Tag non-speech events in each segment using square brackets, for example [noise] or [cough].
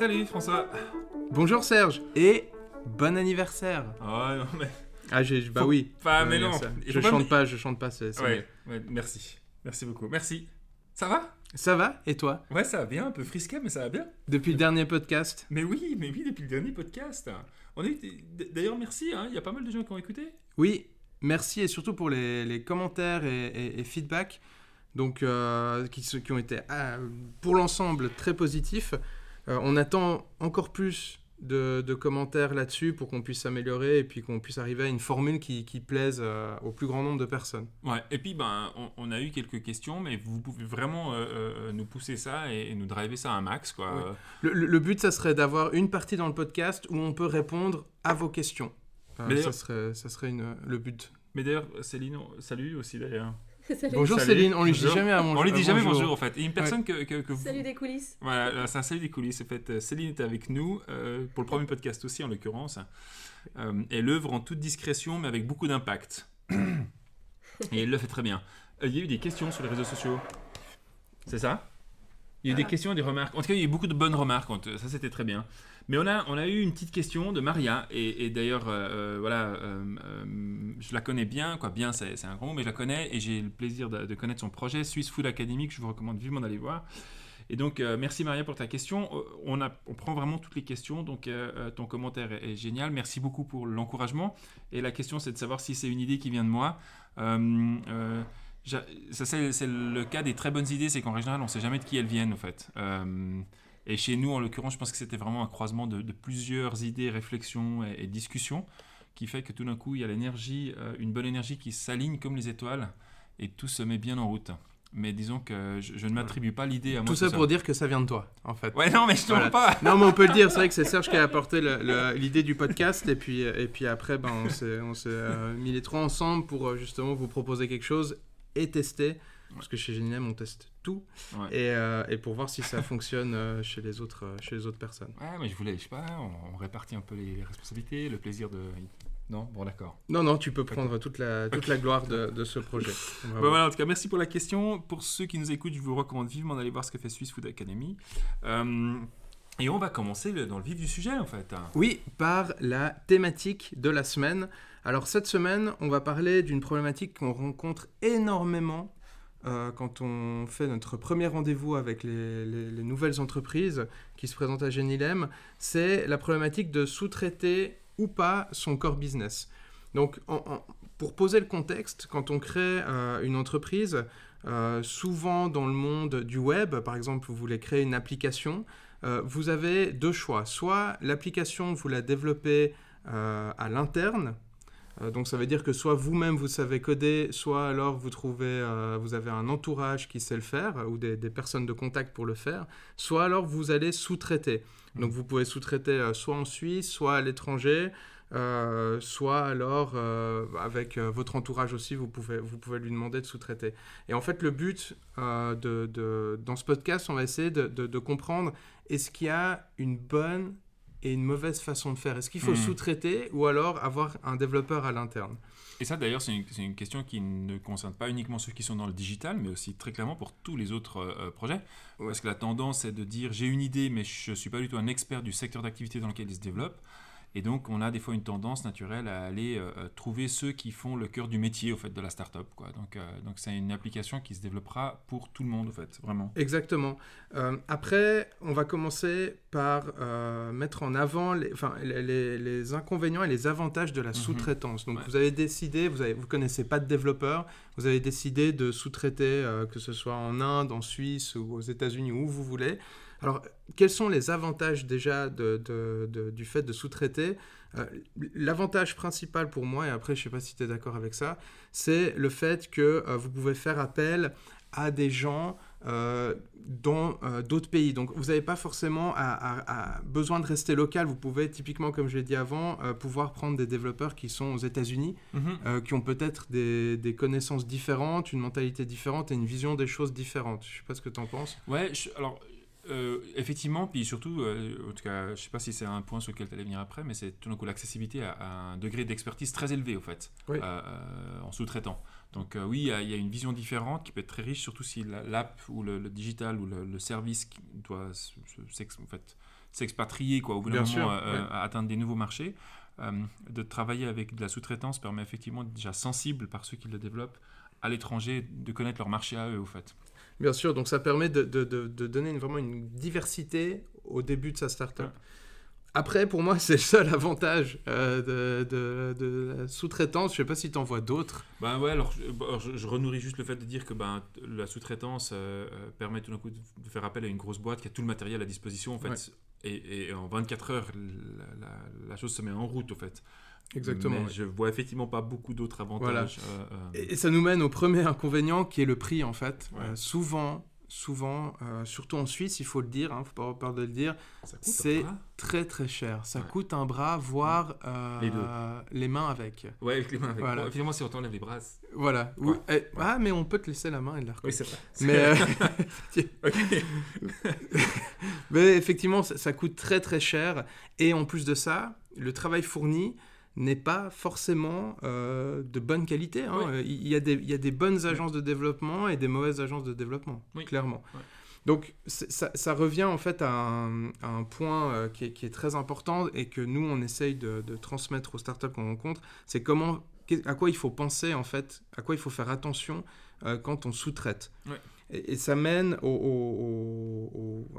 Salut François. Bonjour Serge et bon anniversaire. Oh non mais. Ah j'ai bah Faut oui. Pas, bon mais non. Je faut chante pas, je chante pas, c'est c'est Ouais, ouais, merci. Merci beaucoup. Merci. Ça va? Ça va? Et toi? Ouais, ça va bien, un peu frisqué, mais ça va bien. Depuis le dernier podcast Mais oui, mais oui, depuis le dernier podcast. On D'ailleurs, merci, hein, il y a pas mal de gens qui ont écouté. Oui, merci et surtout pour les, les commentaires et, et- et feedbacks donc euh, qui, ont été ah, pour l'ensemble très positifs. Euh, on attend encore plus de, de commentaires là-dessus pour qu'on puisse s'améliorer et puis qu'on puisse arriver à une formule qui, qui plaise euh, au plus grand nombre de personnes. Ouais, et puis ben, on, on a eu quelques questions, mais vous pouvez vraiment euh, nous pousser ça et, et nous driver ça un max, quoi. Ouais. Le, but, ça serait d'avoir une partie dans le podcast où on peut répondre à vos questions. Ça serait, ça serait une- le but. Mais d'ailleurs, Céline, salut aussi d'ailleurs. [laughs] Salut. Bonjour Salut. Céline, on lui dit Bonjour. jamais à On lui dit jamais bonjour en fait. Et une personne que, que, que vous. Salut des coulisses. Voilà, là, c'est un salut des coulisses. En fait, euh, Céline est avec nous euh, pour le premier podcast aussi, en l'occurrence. Euh, elle œuvre en toute discrétion, mais avec beaucoup d'impact. [coughs] Et elle le fait très bien. Euh, Il y a eu des questions sur les réseaux sociaux. C'est ça? Il y a eu des questions et des remarques. En tout cas, il y a eu beaucoup de bonnes remarques. Ça, c'était très bien. Mais on a, on a eu une petite question de Maria. Et, d'ailleurs, euh, euh, voilà, euh, je la connais bien. Quoi, bien, c'est un grand mot, mais je la connais. Et j'ai le plaisir de, connaître son projet, Swiss Food Academy, que je vous recommande vivement d'aller voir. Et donc, merci Maria pour ta question. On, a, on prend vraiment toutes les questions, donc ton commentaire est, génial. Merci beaucoup pour l'encouragement. Et la question, c'est de savoir si c'est une idée qui vient de moi. Ça, c'est le cas des très bonnes idées, c'est qu'en général, on ne sait jamais de qui elles viennent, en fait. Et chez nous, en l'occurrence, je pense que c'était vraiment un croisement de, de plusieurs idées, réflexions et, et discussions qui fait que tout d'un coup, il y a l'énergie, euh, une bonne énergie qui s'aligne comme les étoiles et tout se met bien en route. Mais disons que je, je ne m'attribue pas l'idée à moi Tout ça seul. pour dire que ça vient de toi, en fait. Ouais, non, mais je te Voilà. pas. Non, mais on peut le dire, c'est vrai que c'est Serge qui a [laughs] apporté l'idée du podcast, et puis, et puis après, ben, on s'est on s'est, euh, mis les trois ensemble pour euh, justement vous proposer quelque chose et tester, parce que chez Geninem, on teste tout, et, euh, et pour voir si ça [laughs] fonctionne euh, chez, les autres, euh, chez les autres personnes. Ouais, mais je voulais, je sais pas, on, on répartit un peu les, les responsabilités, le plaisir de. Non, bon, d'accord. Non, non, tu peux prendre toute la, toute la gloire de, de ce projet. [laughs] Bah voilà, en tout cas, merci pour la question. Pour ceux qui nous écoutent, je vous recommande vivement d'aller voir ce que fait Swiss Food Academy. Euh, et on va commencer le- dans le vif du sujet, en fait. Oui, par la thématique de la semaine. Alors cette semaine, on va parler d'une problématique qu'on rencontre énormément euh, quand on fait notre premier rendez-vous avec les, les- les nouvelles entreprises qui se présentent à Genilem. C'est la problématique de sous-traiter ou pas son core business. Donc pour poser le contexte, quand on crée euh, une entreprise, euh, souvent dans le monde du web, par exemple, vous voulez créer une application, vous avez deux choix. Soit l'application, vous la développez à l'interne. Euh, donc ça veut dire que soit vous-même vous savez coder, soit alors vous trouvez, euh, vous avez un entourage qui sait le faire ou des, des personnes de contact pour le faire. Soit alors vous allez sous-traiter. Donc vous pouvez sous-traiter euh, soit en Suisse, soit à l'étranger. euh, soit alors avec votre entourage aussi, vous pouvez, vous pouvez lui demander de sous-traiter. Et en fait, le but de, de- dans ce podcast, on va essayer de, de- de comprendre est-ce qu'il y a une bonne et une mauvaise façon de faire Est-ce qu'il faut Mhm. sous-traiter ou alors avoir un développeur à l'interne? Et ça, d'ailleurs, c'est une, question qui ne concerne pas uniquement ceux qui sont dans le digital, mais aussi très clairement pour tous les autres euh, euh, projets. Parce que la tendance est de dire j'ai une idée, mais je ne suis pas du tout un expert du secteur d'activité dans lequel il se développe. Et donc, on a des fois une tendance naturelle à aller euh, euh, trouver ceux qui font le cœur du métier, au fait, de la startup. Quoi. Donc, euh, donc, c'est une application qui se développera pour tout le monde, au fait, vraiment. Exactement. Euh, après, on va commencer par mettre en avant les, enfin, les, inconvénients et les avantages de la sous-traitance. Donc, Ouais. vous avez décidé, vous ne vous connaissez pas de développeur, vous avez décidé de sous-traiter, que ce soit en Inde, en Suisse ou aux États-Unis, où vous voulez. Alors, quels sont les avantages déjà de- de- de- du fait de sous-traiter? Euh, L'avantage principal pour moi, et après je ne sais pas si tu es d'accord avec ça, c'est le fait que euh, vous pouvez faire appel à des gens euh, dans euh, d'autres pays. Donc vous n'avez pas forcément à, à- à besoin de rester local. Vous pouvez typiquement, comme je l'ai dit avant, euh, pouvoir prendre des développeurs qui sont aux États-Unis, euh, qui ont peut-être des, des connaissances différentes, une mentalité différente et une vision des choses différentes. Je ne sais pas ce que tu en penses. Ouais, je- alors euh, effectivement, puis surtout, euh, en tout cas, je sais pas si c'est un point sur lequel tu allais venir après, mais c'est tout d'un coup l'accessibilité à, à un degré d'expertise très élevé, au fait, Oui. euh, en sous-traitant. Donc oui, il y, a- il y a une vision différente qui peut être très riche, surtout si la- l'app ou le, le digital ou le, le service qui doit en fait, s'expatrier, quoi, au bout d'un moment, sûr, ouais. à atteindre des nouveaux marchés. De travailler avec de la sous-traitance permet effectivement déjà sensible par ceux qui le développent à l'étranger, de connaître leur marché à eux, au fait. Bien sûr, donc ça permet de, de- de- de donner une- vraiment une diversité au début de sa startup. Ouais. Après, pour moi, [laughs] c'est le seul avantage euh, de, de- de la sous-traitance. Je sais pas si tu en vois d'autres. Ben ouais, alors alors, je- je renourris juste le fait de dire que ben, la sous-traitance euh, euh, permet tout d'un coup de, de faire appel à une grosse boîte qui a tout le matériel à disposition en fait. Ouais. Et, et en 24 heures, la, la- la chose se met en route au fait. Exactement. Mais ouais. je vois effectivement pas beaucoup d'autres avantages. euh, euh, Et, et ça nous mène au premier inconvénient qui est le prix en fait. Ouais. Euh, souvent, souvent, euh, surtout en Suisse, il faut le dire, hein, faut pas avoir peur de le dire, c'est- très très cher. Ça Ouais. coûte un bras, voire euh, Les deux. les mains avec. Ouais, avec les mains. Avec. Voilà. Bon, finalement, si on t'enlève les bras. Voilà. Ouais. Eh, Ah, mais on peut te laisser la main et la Oui, c'est vrai. Mais, euh, [laughs] [laughs] effectivement, ça, ça coûte très très cher. Et en plus de ça, le travail fourni n'est pas forcément euh, de bonne qualité. hein. Il, y a des, il y a des bonnes agences de développement et des mauvaises agences de développement, Oui. clairement. Ouais. Donc ça, ça revient en fait à un, à un point euh, qui, est, qui est très important et que nous, on essaye de, de transmettre aux startups qu'on rencontre, c'est comment, à quoi il faut penser en fait, à quoi il faut faire attention euh, quand on sous-traite. Ouais. Et, ça mène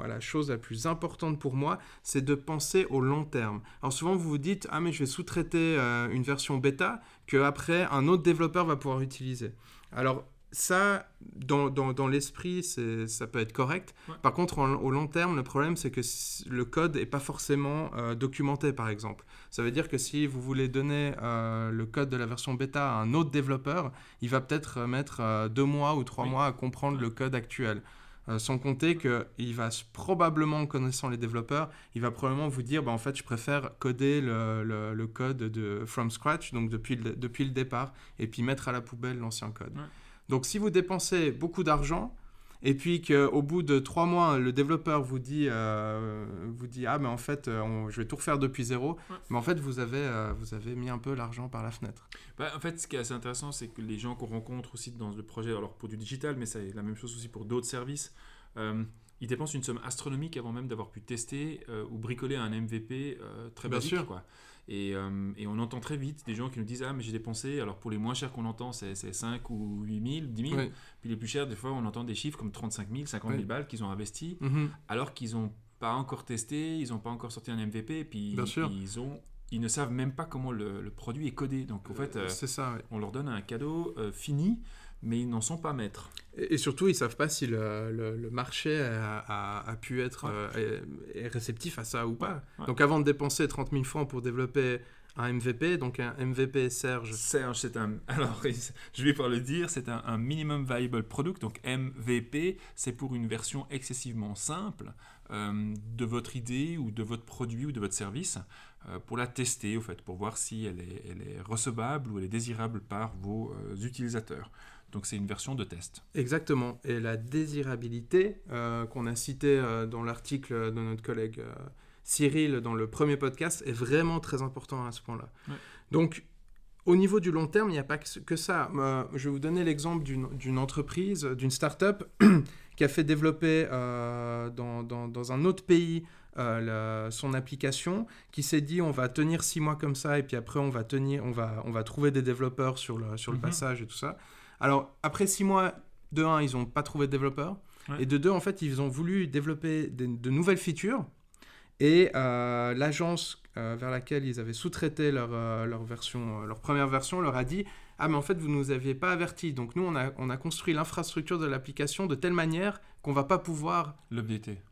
à la chose la plus importante pour moi, c'est de penser au long terme. Alors souvent vous vous dites, ah mais je vais sous-traiter euh, une version bêta que après un autre développeur va pouvoir utiliser. Alors ça, dans, dans, dans l'esprit, ça peut être correct. Ouais. Par contre, en- au long terme, le problème, c'est que le code n'est pas forcément euh, documenté, par exemple. Ça veut dire que si vous voulez donner euh, le code de la version bêta à un autre développeur, il va peut-être euh, mettre euh, deux mois ou trois Oui. mois à comprendre le code actuel. Sans compter qu'il va probablement, en connaissant les développeurs, il va probablement vous dire, bah, en fait, je préfère coder le, le- le code de from scratch, donc depuis le, depuis le départ, et puis mettre à la poubelle l'ancien code. Ouais. Donc si vous dépensez beaucoup d'argent, et puis qu'au bout de trois mois, le développeur vous dit, euh, vous dit ah mais en fait, euh, on- je vais tout refaire depuis zéro, Ouais. mais en fait vous avez, euh, vous avez mis un peu l'argent par la fenêtre. Bah, en fait, ce qui est assez intéressant, c'est que les gens qu'on rencontre aussi dans le projet, alors pour du digital, mais c'est la même chose aussi pour d'autres services, euh, ils dépensent une somme astronomique avant même d'avoir pu tester euh, ou bricoler un MVP euh, très Bien basique. sûr. Quoi. Et, euh, et on entend très vite des gens qui nous disent Ah, mais j'ai dépensé, alors pour les moins chers qu'on entend, c'est c'est 5 ou 8 000, 10 000. Oui. Puis les plus chers, des fois, on entend des chiffres comme 35 000, 50 000 Oui. balles qu'ils ont investi, Mhm. alors qu'ils n'ont pas encore testé, ils n'ont pas encore sorti un MVP, et puis Bien sûr. ils, ont, ils ne savent même pas comment le, le produit est codé. Donc, en fait. euh, ça. ouais. on leur donne un cadeau euh, fini, mais ils n'en sont pas maîtres. Et, et surtout, ils savent pas si le, le- le marché a, a- a pu être Ouais. euh, est, est réceptif à ça ou pas. ouais. Donc avant de dépenser 30 000 francs pour développer un MVP, donc un MVP Serge. Serge, c'est un. [laughs] Alors, je vais pas le dire, c'est un, un minimum viable product, donc MVP. C'est pour une version excessivement simple euh, de votre idée ou de votre produit ou de votre service euh, pour la tester, au fait, pour voir si elle est, elle est recevable ou elle est désirable par vos euh, utilisateurs. Donc, c'est une version de test. Exactement. Et la désirabilité euh, qu'on a citée euh, dans l'article de notre collègue euh, Cyril dans le premier podcast est vraiment très important à ce point-là. Ouais. Donc, au niveau du long terme, il n'y a pas que, ça. Je vais vous donner l'exemple d'une entreprise, d'une start-up [clears throat] qui a fait développer dans, dans- dans un autre pays euh, la- son application, qui s'est dit on va tenir six mois comme ça et puis après on va tenir, on va, on va trouver des développeurs sur le, sur le Mhm. passage et tout ça. Alors après six mois, de un, ils n'ont pas trouvé de développeurs Ouais. et de deux, en fait, ils ont voulu développer de nouvelles features et euh, l'agence euh, vers laquelle ils avaient sous-traité leur, euh, leur, version, leur première version leur a dit Ah, mais en fait, vous ne nous aviez pas averti. Donc, nous, on a, on a construit l'infrastructure de l'application de telle manière qu'on va pas pouvoir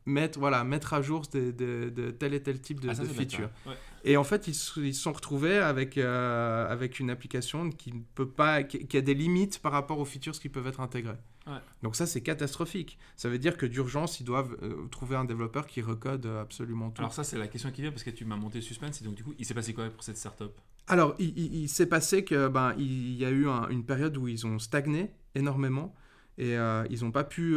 mettre, voilà, mettre à jour de tel et tel type de, Ah, ça, de c'est bête, feature. ça. Ouais. Et en fait, ils se sont retrouvés avec, euh, avec une application qui, ne peut pas, qui, a des limites par rapport aux features qui peuvent être intégrées. Ouais. Donc ça, c'est catastrophique. Ça veut dire que d'urgence, ils doivent euh, trouver un développeur qui recode euh, absolument tout. Alors, ça, c'est la question qui vient parce que tu m'as monté le suspense. Et donc, du coup, il s'est passé quoi pour cette startup? Alors, il, il- il s'est passé que ben, il y a eu un- une période où ils ont stagné énormément et euh, ils n'ont pas pu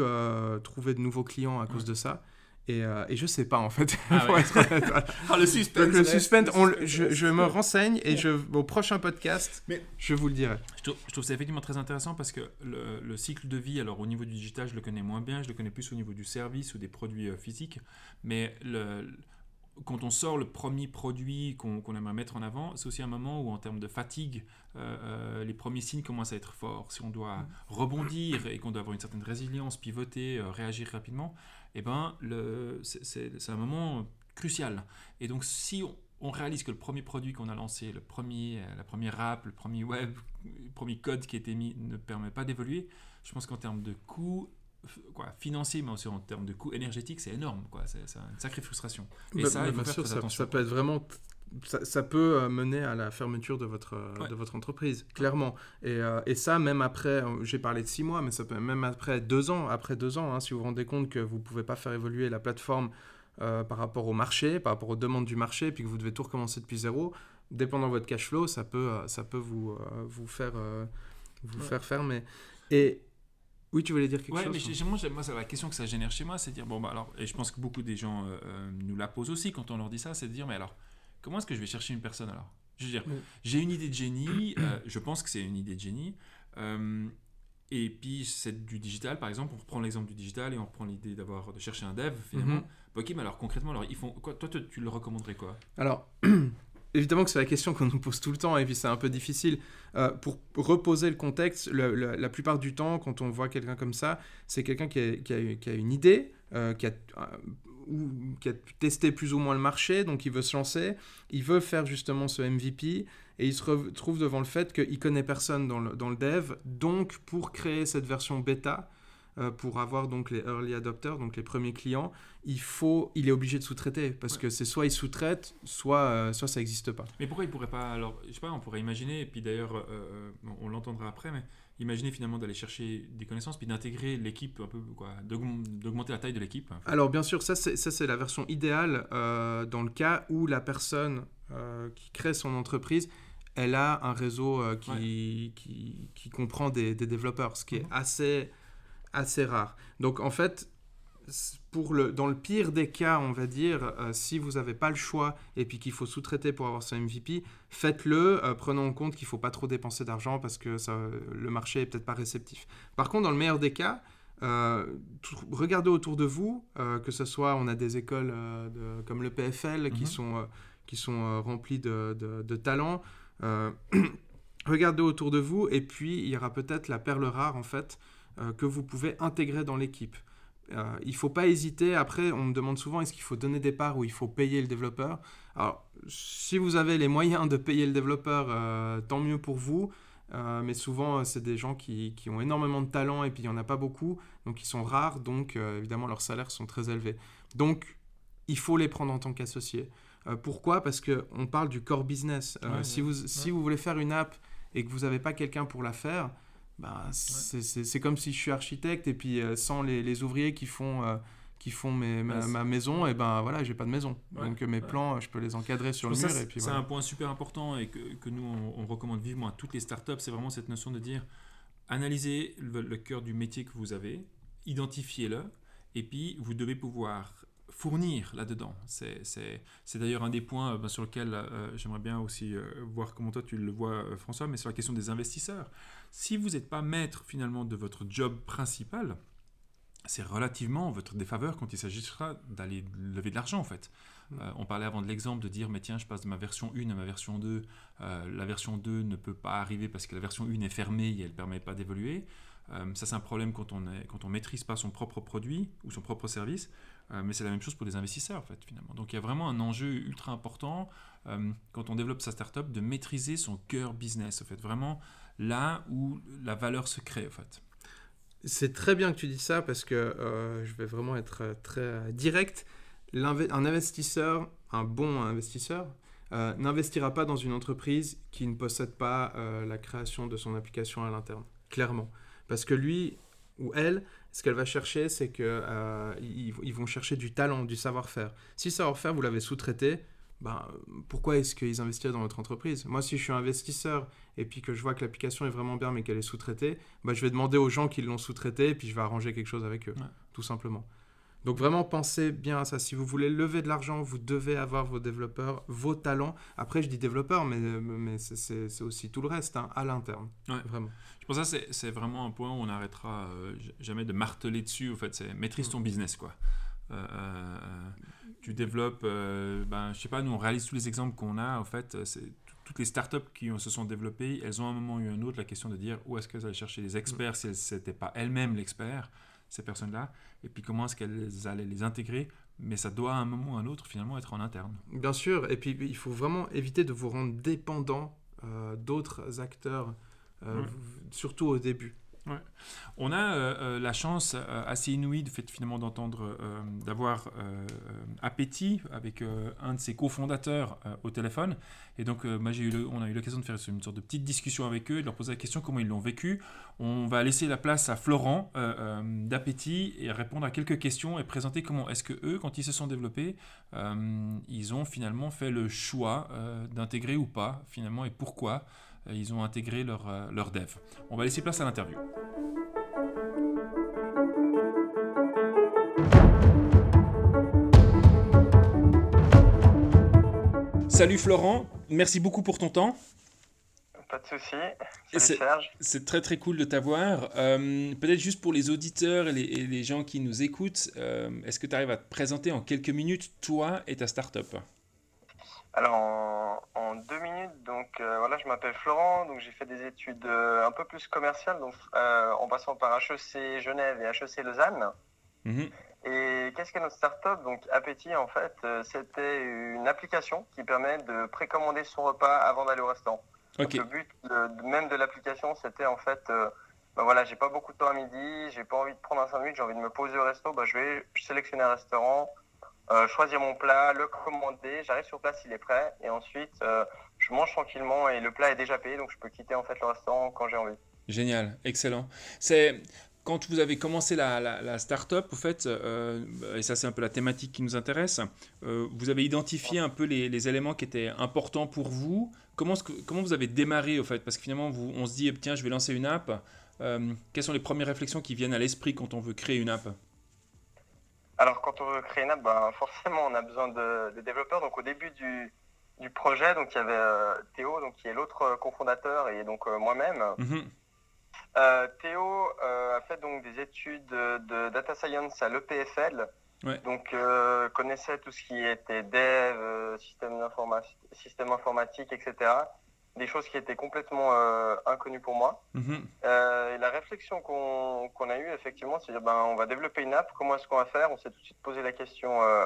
trouver de nouveaux clients à cause de ça. Et, euh, et je sais pas en fait. [laughs] Ah ouais. [laughs] Ah, le suspense Donc le suspense, on je, me renseigne et je, au prochain podcast, Mais- je vous le dirai. Je trouve, je trouve ça effectivement très intéressant parce que le, le cycle de vie, alors au niveau du digital, je le connais moins bien, je le connais plus au niveau du service ou des produits euh, physiques, mais le, quand on sort le premier produit qu'on aimerait mettre en avant, c'est aussi un moment où en termes de fatigue, euh, euh, les premiers signes commencent à être forts. Si on doit mm. rebondir et qu'on doit avoir une certaine résilience, pivoter, euh, réagir rapidement, eh ben, c'est un moment crucial. Et donc si on, réalise que le premier produit qu'on a lancé, le premier, la première app, le premier web, le premier code qui a été mis ne permet pas d'évoluer, je pense qu'en termes de coûts, quoi, financier, mais aussi en termes de coût énergétique, c'est énorme. C'est, une sacrée frustration. Et bah, ça, il faut faire ça, ça, peut être vraiment ça, peut euh, mener à la fermeture de votre, euh, de votre entreprise, clairement. Et, euh, et, ça, même après, j'ai parlé de six mois, mais ça peut même après deux ans, après deux ans, hein, si vous vous rendez compte que vous ne pouvez pas faire évoluer la plateforme par rapport au marché, par rapport aux demandes du marché, puis que vous devez tout recommencer depuis zéro, dépendant de votre cash flow, ça peut, ça peut vous, vous, faire, vous faire fermer. Et, oui, tu voulais dire quelque ouais, chose mais moi, moi, la question que ça génère chez moi, c'est de dire, bon, bah, alors, et je pense que beaucoup des gens euh, nous la posent aussi quand on leur dit ça, c'est de dire, mais alors, comment est-ce que je vais chercher une personne alors? Je veux dire, j'ai une idée de génie, euh, je pense que c'est une idée de génie, et puis c'est du digital, par exemple, on reprend l'exemple du digital et on reprend l'idée d'avoir de chercher un dev, finalement. Mhm. Ok, mais alors concrètement, alors, ils font quoi? Toi, tu le recommanderais quoi? Alors, [clears throat] évidemment que c'est la question qu'on nous pose tout le temps et puis c'est un peu difficile. Euh, pour reposer le contexte, la plupart du temps, quand on voit quelqu'un comme ça, c'est quelqu'un qui, qui, a une idée, euh, qui, a, ou, qui a testé plus ou moins le marché, donc il veut se lancer, il veut faire justement ce MVP et il se retrouve devant le fait qu'il connaît personne dans le, dans le dev, donc pour créer cette version bêta, euh, pour avoir donc les early adopters, donc les premiers clients, il faut, il est obligé de sous-traiter parce que c'est soit il sous-traite, soit, euh, soit ça n'existe pas. Mais pourquoi il pourrait pas alors, je sais pas, on pourrait imaginer, et puis d'ailleurs euh, on l'entendra après, mais imaginer finalement d'aller chercher des connaissances puis d'intégrer l'équipe un peu quoi, d'augmenter la taille de l'équipe. Alors bien sûr, ça c'est ça c'est la version idéale dans le cas où la personne qui crée son entreprise elle a un réseau qui, qui, qui, comprend des, des, développeurs, ce qui est mhm. assez assez rare. Donc en fait, pour le, dans le pire des cas, on va dire, euh, si vous n'avez pas le choix et puis qu'il faut sous-traiter pour avoir son MVP, faites-le, euh, prenons en compte qu'il ne faut pas trop dépenser d'argent parce que ça, le marché est peut-être pas réceptif. Par contre, dans le meilleur des cas, euh, regardez autour de vous, que ce soit, on a des écoles comme le PFL qui mhm. sont, qui sont remplies de, de, de talents. [clears throat] regardez autour de vous et puis il y aura peut-être la perle rare en fait euh, que vous pouvez intégrer dans l'équipe. Euh, il ne faut pas hésiter. Après, on me demande souvent est-ce qu'il faut donner des parts ou il faut payer le développeur? Alors, si vous avez les moyens de payer le développeur, euh, tant mieux pour vous. mais souvent, c'est des gens qui, qui, ont énormément de talent et puis il n'y en a pas beaucoup. Donc, ils sont rares. Donc, évidemment, leurs salaires sont très élevés. Donc, il faut les prendre en tant qu'associés. pourquoi? Parce qu'on parle du core business. si, vous, si vous voulez faire une app et que vous n'avez pas quelqu'un pour la faire, bah, c'est comme si je suis architecte et puis euh, sans les, les, ouvriers qui font, euh, qui font mes, ma, maison, et ben voilà, j'ai pas de maison. Donc mes plans, je peux les encadrer sur le mur. C'est un point super important et que, que nous, on, recommande vivement à toutes les startups, c'est vraiment cette notion de dire analysez le, le cœur du métier que vous avez, identifiez-le, et puis vous devez pouvoir fournir là-dedans. C'est d'ailleurs un des points ben, sur lequel euh, j'aimerais bien aussi voir comment toi tu le vois, François, mais sur la question des investisseurs. Si vous n'êtes pas maître finalement de votre job principal, c'est relativement votre défaveur quand il s'agira d'aller lever de l'argent en fait. Mm. Euh, on parlait avant de l'exemple de dire mais tiens je passe de ma version 1 à ma version 2, euh, la version 2 ne peut pas arriver parce que la version 1 est fermée et elle ne permet pas d'évoluer. Euh, ça c'est un problème quand on ne maîtrise pas son propre produit ou son propre service, mais c'est la même chose pour les investisseurs en fait finalement. Donc il y a vraiment un enjeu ultra important quand on développe sa startup de maîtriser son cœur business en fait vraiment là où la valeur se crée en fait. C'est très bien que tu dis ça parce que euh, je vais vraiment être euh, très euh, direct. Un investisseur, un bon investisseur, n'investira pas dans une entreprise qui ne possède pas la création de son application à l'interne, clairement. Parce que lui ou elle, ce qu'elle va chercher, c'est qu'ils ils vont chercher du talent, du savoir-faire. Si savoir-faire, vous l'avez sous-traité, ben, pourquoi est-ce qu'ils investissent dans votre entreprise? Moi, si je suis investisseur et puis que je vois que l'application est vraiment bien mais qu'elle est sous-traitée, ben, je vais demander aux gens qui l'ont sous-traitée et puis je vais arranger quelque chose avec eux, tout simplement. Donc vraiment, pensez bien à ça. Si vous voulez lever de l'argent, vous devez avoir vos développeurs, vos talents. Après, je dis développeurs, mais, mais c'est aussi tout le reste, hein, à l'interne. Vraiment. Je pense que c'est vraiment un point où on n'arrêtera euh, jamais de marteler dessus. En fait, c'est maîtrise ton mm. business, quoi. Tu développes, ben, je sais pas, nous on réalise tous les exemples qu'on a, en fait, c'est toutes les startups qui se sont développées, elles ont à un moment ou un autre la question de dire où est-ce qu'elles allaient chercher les experts si ce n'étaient pas elles-mêmes l'expert, ces personnes-là, et puis comment est-ce qu'elles allaient les intégrer mais ça doit à un moment ou à un autre finalement être en interne. Bien sûr, et puis il faut vraiment éviter de vous rendre dépendant euh, d'autres acteurs, euh, surtout au début. On a euh, euh, la chance euh, assez inouïe de finalement d'entendre, d'avoir Appétit avec un de ses cofondateurs au téléphone. Et donc, moi, j'ai eu on a eu l'occasion de faire une sorte de petite discussion avec eux, de leur poser la question comment ils l'ont vécu. On va laisser la place à Florent d'Appétit et répondre à quelques questions et présenter comment est-ce que eux, quand ils se sont développés, ils ont finalement fait le choix d'intégrer ou pas finalement et pourquoi ils ont intégré leur, euh, leur dev. On va laisser place à l'interview. Salut Florent, merci beaucoup pour ton temps. Pas de souci. C'est très très cool de t'avoir. Euh, peut-être juste pour les auditeurs et les, gens qui nous écoutent, est-ce que tu arrives à te présenter en quelques minutes, toi et ta startup? Alors en, deux minutes, donc euh, voilà, je m'appelle Florent, donc j'ai fait des études euh, un peu plus commerciales, donc euh, en passant par HEC Genève et HEC Lausanne. Mhm. Et qu'est-ce qu'est notre startup? Donc Appétit, en fait, c'était une application qui permet de précommander son repas avant d'aller au restaurant. le but même de l'application, c'était en fait, ben voilà, j'ai pas beaucoup de temps à midi, j'ai pas envie de prendre un sandwich, j'ai envie de me poser au resto, bah, je vais sélectionner un restaurant, euh, choisir mon plat, le commander, j'arrive sur place, il est prêt, et ensuite euh, je mange tranquillement et le plat est déjà payé, donc je peux quitter en fait le restaurant quand j'ai envie. Génial, excellent. C'est quand vous avez commencé la, la, start-up, euh, et ça c'est un peu la thématique qui nous intéresse, vous avez identifié un peu les, éléments qui étaient importants pour vous. Comment, vous avez démarré au fait? Parce que finalement, on se dit, tiens, je vais lancer une app. quelles sont les premières réflexions qui viennent à l'esprit quand on veut créer une app? Alors, quand on veut créer une app, ben, forcément, on a besoin de, développeurs. Donc, au début du, projet, donc il y avait euh, Théo, donc qui est l'autre euh, cofondateur, et donc euh, moi-même. Mhm. Théo a fait donc des études de data science à l'EPFL. Donc, connaissait tout ce qui était dev, système, système informatique, etc des choses qui étaient complètement euh, inconnues pour moi. Mhm. Euh, et la réflexion qu'on a eue, effectivement, c'est de dire, ben, on va développer une app, comment est-ce qu'on va faire? On s'est tout de suite posé la question, euh,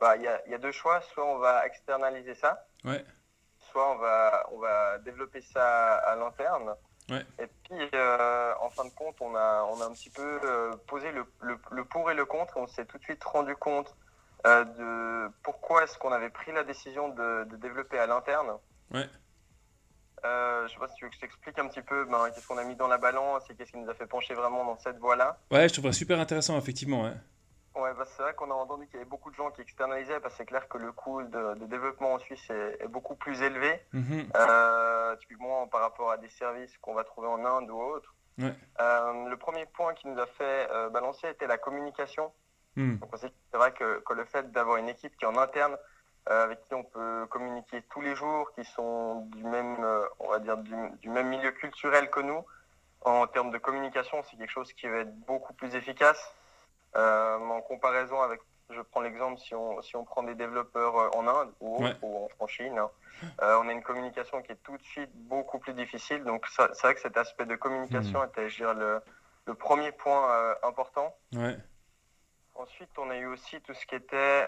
bah, il y, a, deux choix, soit on va externaliser ça, soit on va, on va développer ça à l'interne. Et puis, en fin de compte, on a, on a un petit peu posé le, le, pour et le contre, et on s'est tout de suite rendu compte de pourquoi est-ce qu'on avait pris la décision de, de développer à l'interne. Ouais. Euh, je sais pas si tu veux que je t'explique un petit peu ben, qu'est-ce qu'on a mis dans la balance et qu'est-ce qui nous a fait pencher vraiment dans cette voie-là. Ouais, je trouve ça super intéressant, effectivement. Ouais, ouais bah, c'est vrai qu'on a entendu qu'il y avait beaucoup de gens qui externalisaient parce que c'est clair que le coût de, développement en Suisse est, beaucoup plus élevé, mhm. euh, typiquement par rapport à des services qu'on va trouver en Inde ou autre. Ouais. Euh, le premier point qui nous a fait balancer était la communication. Hmm. C'est vrai que, que le fait d'avoir une équipe qui est en interne euh, avec qui on peut communiquer tous les jours, qui sont du même, euh, on va dire, du, même milieu culturel que nous. En termes de communication, c'est quelque chose qui va être beaucoup plus efficace. Euh, en comparaison avec, je prends l'exemple, si on, si on prend des développeurs en Inde ou, en Chine, hein, on a une communication qui est tout de suite beaucoup plus difficile. Donc c'est vrai que cet aspect de communication hmm. était, je dirais, le, le premier point important. Ensuite, on a eu aussi tout ce qui était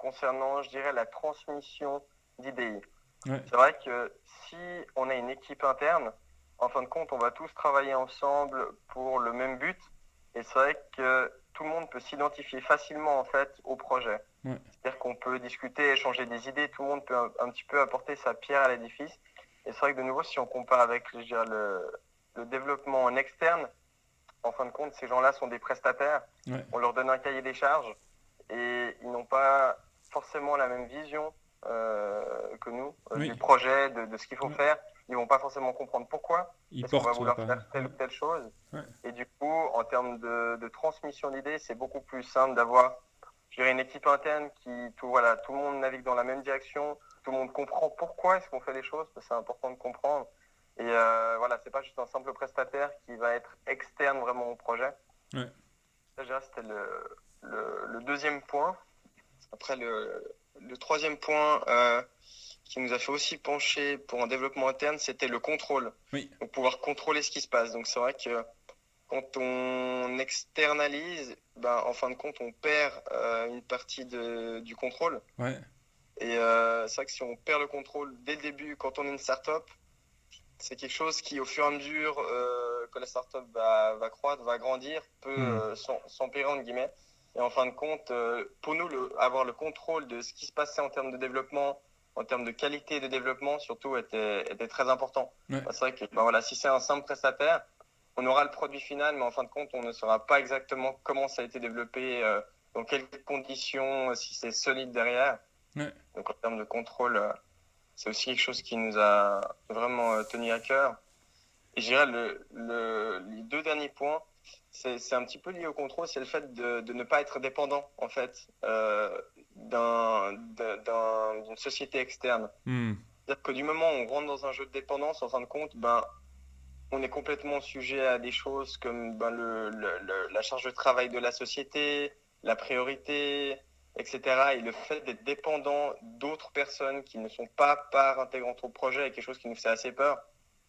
concernant, je dirais, la transmission d'idées. C'est vrai que si on a une équipe interne, en fin de compte, on va tous travailler ensemble pour le même but. Et c'est vrai que tout le monde peut s'identifier facilement en fait au projet. C'est-à-dire qu'on peut discuter, échanger des idées, tout le monde peut un, petit peu apporter sa pierre à l'édifice. Et c'est vrai que de nouveau, si on compare avec je le, le, développement en externe, en fin de compte, ces gens-là sont des prestataires. On leur donne un cahier des charges et ils n'ont pas forcément la même vision euh, que nous euh, du projet, de, ce qu'il faut faire. Ils vont pas forcément comprendre pourquoi. Ils qu'on va vouloir faire telle ou telle chose. Et du coup, en termes de, transmission d'idées, c'est beaucoup plus simple d'avoir une équipe interne qui, tout, voilà, tout le monde navigue dans la même direction, tout le monde comprend pourquoi est-ce qu'on fait les choses, c'est important de comprendre. Et euh, voilà, c'est pas juste un simple prestataire qui va être externe vraiment au projet. Ouais. C'était le, le, deuxième point. Après, le, le troisième point euh, qui nous a fait aussi pencher pour un développement interne, c'était le contrôle. Oui. Donc, pouvoir contrôler ce qui se passe. Donc, c'est vrai que quand on externalise, ben, en fin de compte, on perd euh, une partie de, du contrôle. Ouais. Et euh, c'est vrai que si on perd le contrôle dès le début, quand on est une startup, c'est quelque chose qui, au fur et à mesure que la startup va, va croître, va grandir, peut mmh. s'empirer, entre guillemets. Et en fin de compte, pour nous, le, avoir le contrôle de ce qui se passait en termes de développement, en termes de qualité de développement, surtout, était, était très important. Ouais. C'est vrai que ben, voilà, si c'est un simple prestataire, on aura le produit final, mais en fin de compte, on ne saura pas exactement comment ça a été développé, euh, dans quelles conditions, si c'est solide derrière. Ouais. Donc en termes de contrôle, euh, c'est aussi quelque chose qui nous a vraiment euh, tenu à cœur. Et je dirais le, le, les deux derniers points, c'est un petit peu lié au contrôle, c'est le fait de, de, ne pas être dépendant en fait euh, d'une société externe. Mm. C'est-à-dire que du moment où on rentre dans un jeu de dépendance, en fin de compte, ben, on est complètement sujet à des choses comme ben, le, le, la charge de travail de la société, la priorité, etc. Et le fait d'être dépendant d'autres personnes qui ne sont pas part intégrante au projet est quelque chose qui nous fait assez peur.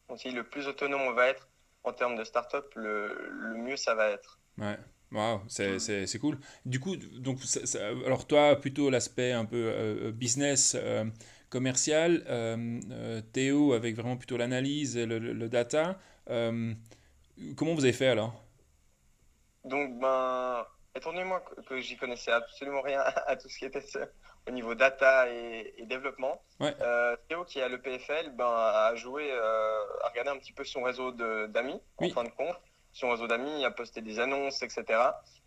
Donc, si le plus autonome on va être en termes de start-up, le, le mieux ça va être. Ouais. Wow, c'est, c'est, c'est cool. Du coup, donc, ça, ça, alors toi, plutôt l'aspect un peu euh, business, euh, commercial, euh, euh, Théo avec vraiment plutôt l'analyse et le, le, le data. Euh, comment vous avez fait alors? Donc, ben, étant donné moi que, que j'y connaissais absolument rien [laughs] à tout ce qui était au niveau data et, et développement, ouais. euh, Théo qui a le PFL ben, a joué, euh, a regardé un petit peu son réseau d'amis oui. en fin de compte. Son réseau d'amis, a posté des annonces, etc.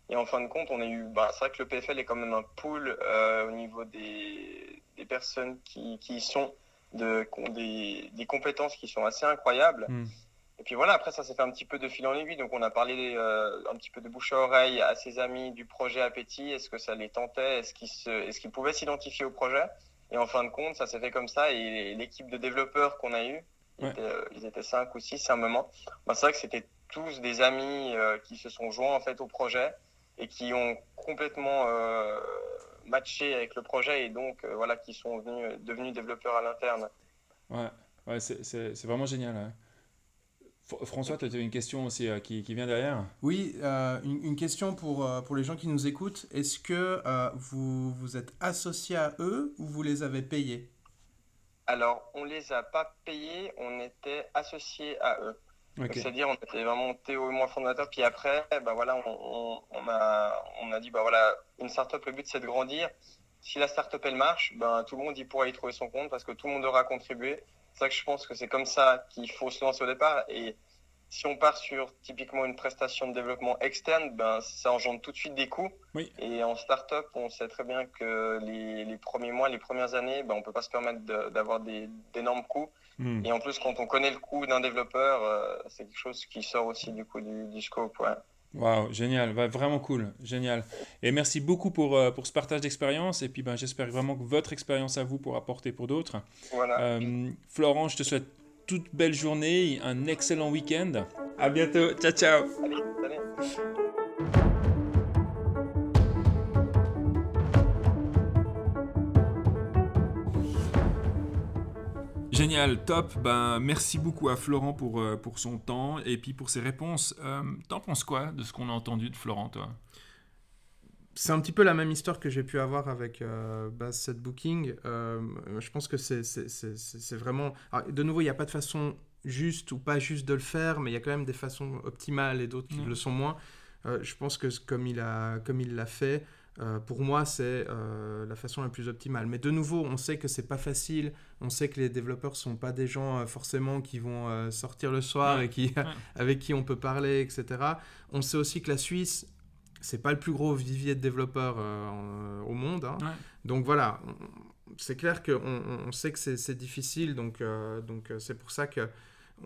Et en fin de compte, on a eu, ben, c'est vrai que le PFL est quand même un pool euh, au niveau des, des personnes qui, qui sont de, qui ont des, des compétences qui sont assez incroyables. Mm. Et puis voilà, après ça s'est fait un petit peu de fil en aiguille. Donc on a parlé euh, un petit peu de bouche à oreille à ses amis du projet Appétit. Est-ce que ça les tentait? Est-ce qu'ils est qu pouvaient s'identifier au projet? Et en fin de compte, ça s'est fait comme ça. Et l'équipe de développeurs qu'on a eu, ouais. était, euh, ils étaient cinq ou six à un moment. Ben, c'est vrai que c'était tous des amis euh, qui se sont joints en fait au projet et qui ont complètement matché avec le projet et donc voilà qui sont venus, devenus développeurs à l'interne. Ouais, ouais c'est vraiment génial. Hein. François, tu as une question aussi euh, qui, qui, vient derrière Oui, euh, une, une, question pour, euh, pour les gens qui nous écoutent. Est-ce que euh, vous vous êtes associé à eux ou vous les avez payés? Alors, on ne les a pas payés, on était associés à eux. Okay. C'est-à-dire, on était vraiment Théo et moi fondateurs. Puis après, bah voilà, on, on, on, a, on a dit, bah voilà, une startup, le but c'est de grandir. Si la startup elle marche, ben, tout le monde y pourra y trouver son compte parce que tout le monde aura contribué. C'est ça que je pense que c'est comme ça qu'il faut se lancer au départ. Et si on part sur typiquement une prestation de développement externe, ben, ça engendre tout de suite des coûts. Oui. Et en startup, on sait très bien que les, les premiers mois, les premières années, ben, on ne peut pas se permettre d'avoir d'énormes coûts. Mm. Et en plus, quand on connaît le coût d'un développeur, euh, c'est quelque chose qui sort aussi du coup du, du scope. Ouais. Waouh, génial, ouais, vraiment cool, génial. Et merci beaucoup pour, euh, pour ce partage d'expérience. Et puis ben, j'espère vraiment que votre expérience à vous pourra apporter pour d'autres. Voilà. Euh, Florent, je te souhaite toute belle journée, un excellent week-end. À bientôt, ciao ciao. Allez, salut. Génial, top. Ben, merci beaucoup à Florent pour, euh, pour son temps et puis pour ses réponses. Euh, T'en penses quoi de ce qu'on a entendu de Florent, toi? C'est un petit peu la même histoire que j'ai pu avoir avec euh, Base Set Booking. Euh, je pense que c'est vraiment... Alors, de nouveau, il n'y a pas de façon juste ou pas juste de le faire, mais il y a quand même des façons optimales et d'autres qui mmh. le sont moins. Je pense que comme il l'a comme il l'a fait, euh, pour moi, c'est euh, la façon la plus optimale. Mais de nouveau, on sait que c'est pas facile. On sait que les développeurs sont pas des gens euh, forcément qui vont sortir le soir ouais. et qui, Ouais. [laughs] avec qui on peut parler, etc. On sait aussi que la Suisse, c'est pas le plus gros vivier de développeurs au monde. hein. Ouais. Donc voilà, c'est clair qu'on on, sait que c'est difficile. Donc donc c'est pour ça que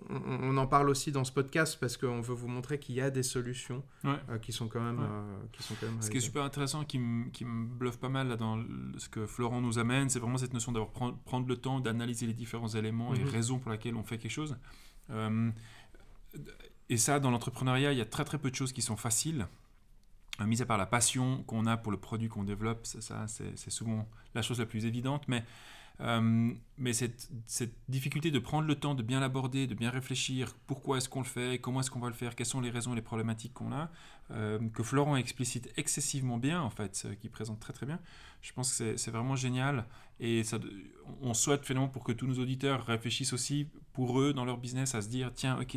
on, on en parle aussi dans ce podcast parce qu'on veut vous montrer qu'il y a des solutions Ouais. euh, qui sont quand même Ouais. euh, qui sont quand même Ce qui est super intéressant, qui me, qui me bluffe pas mal là, dans ce que Florent nous amène, c'est vraiment cette notion d'avoir prendre, prendre le temps d'analyser les différents éléments et Mhm. raisons pour lesquelles on fait quelque chose. Euh, et ça, dans l'entrepreneuriat, il y a très très peu de choses qui sont faciles. mis à part la passion qu'on a pour le produit qu'on développe, ça, c'est souvent la chose la plus évidente, mais euh, mais cette, difficulté de prendre le temps de bien l'aborder, de bien réfléchir, pourquoi est-ce qu'on le fait, comment est-ce qu'on va le faire, quelles sont les raisons et les problématiques qu'on a, euh, que Florent explicite excessivement bien, en fait, qui présente très très bien, je pense que c'est vraiment génial. Et on souhaite finalement pour que tous nos auditeurs réfléchissent aussi pour eux dans leur business à se dire, tiens, ok,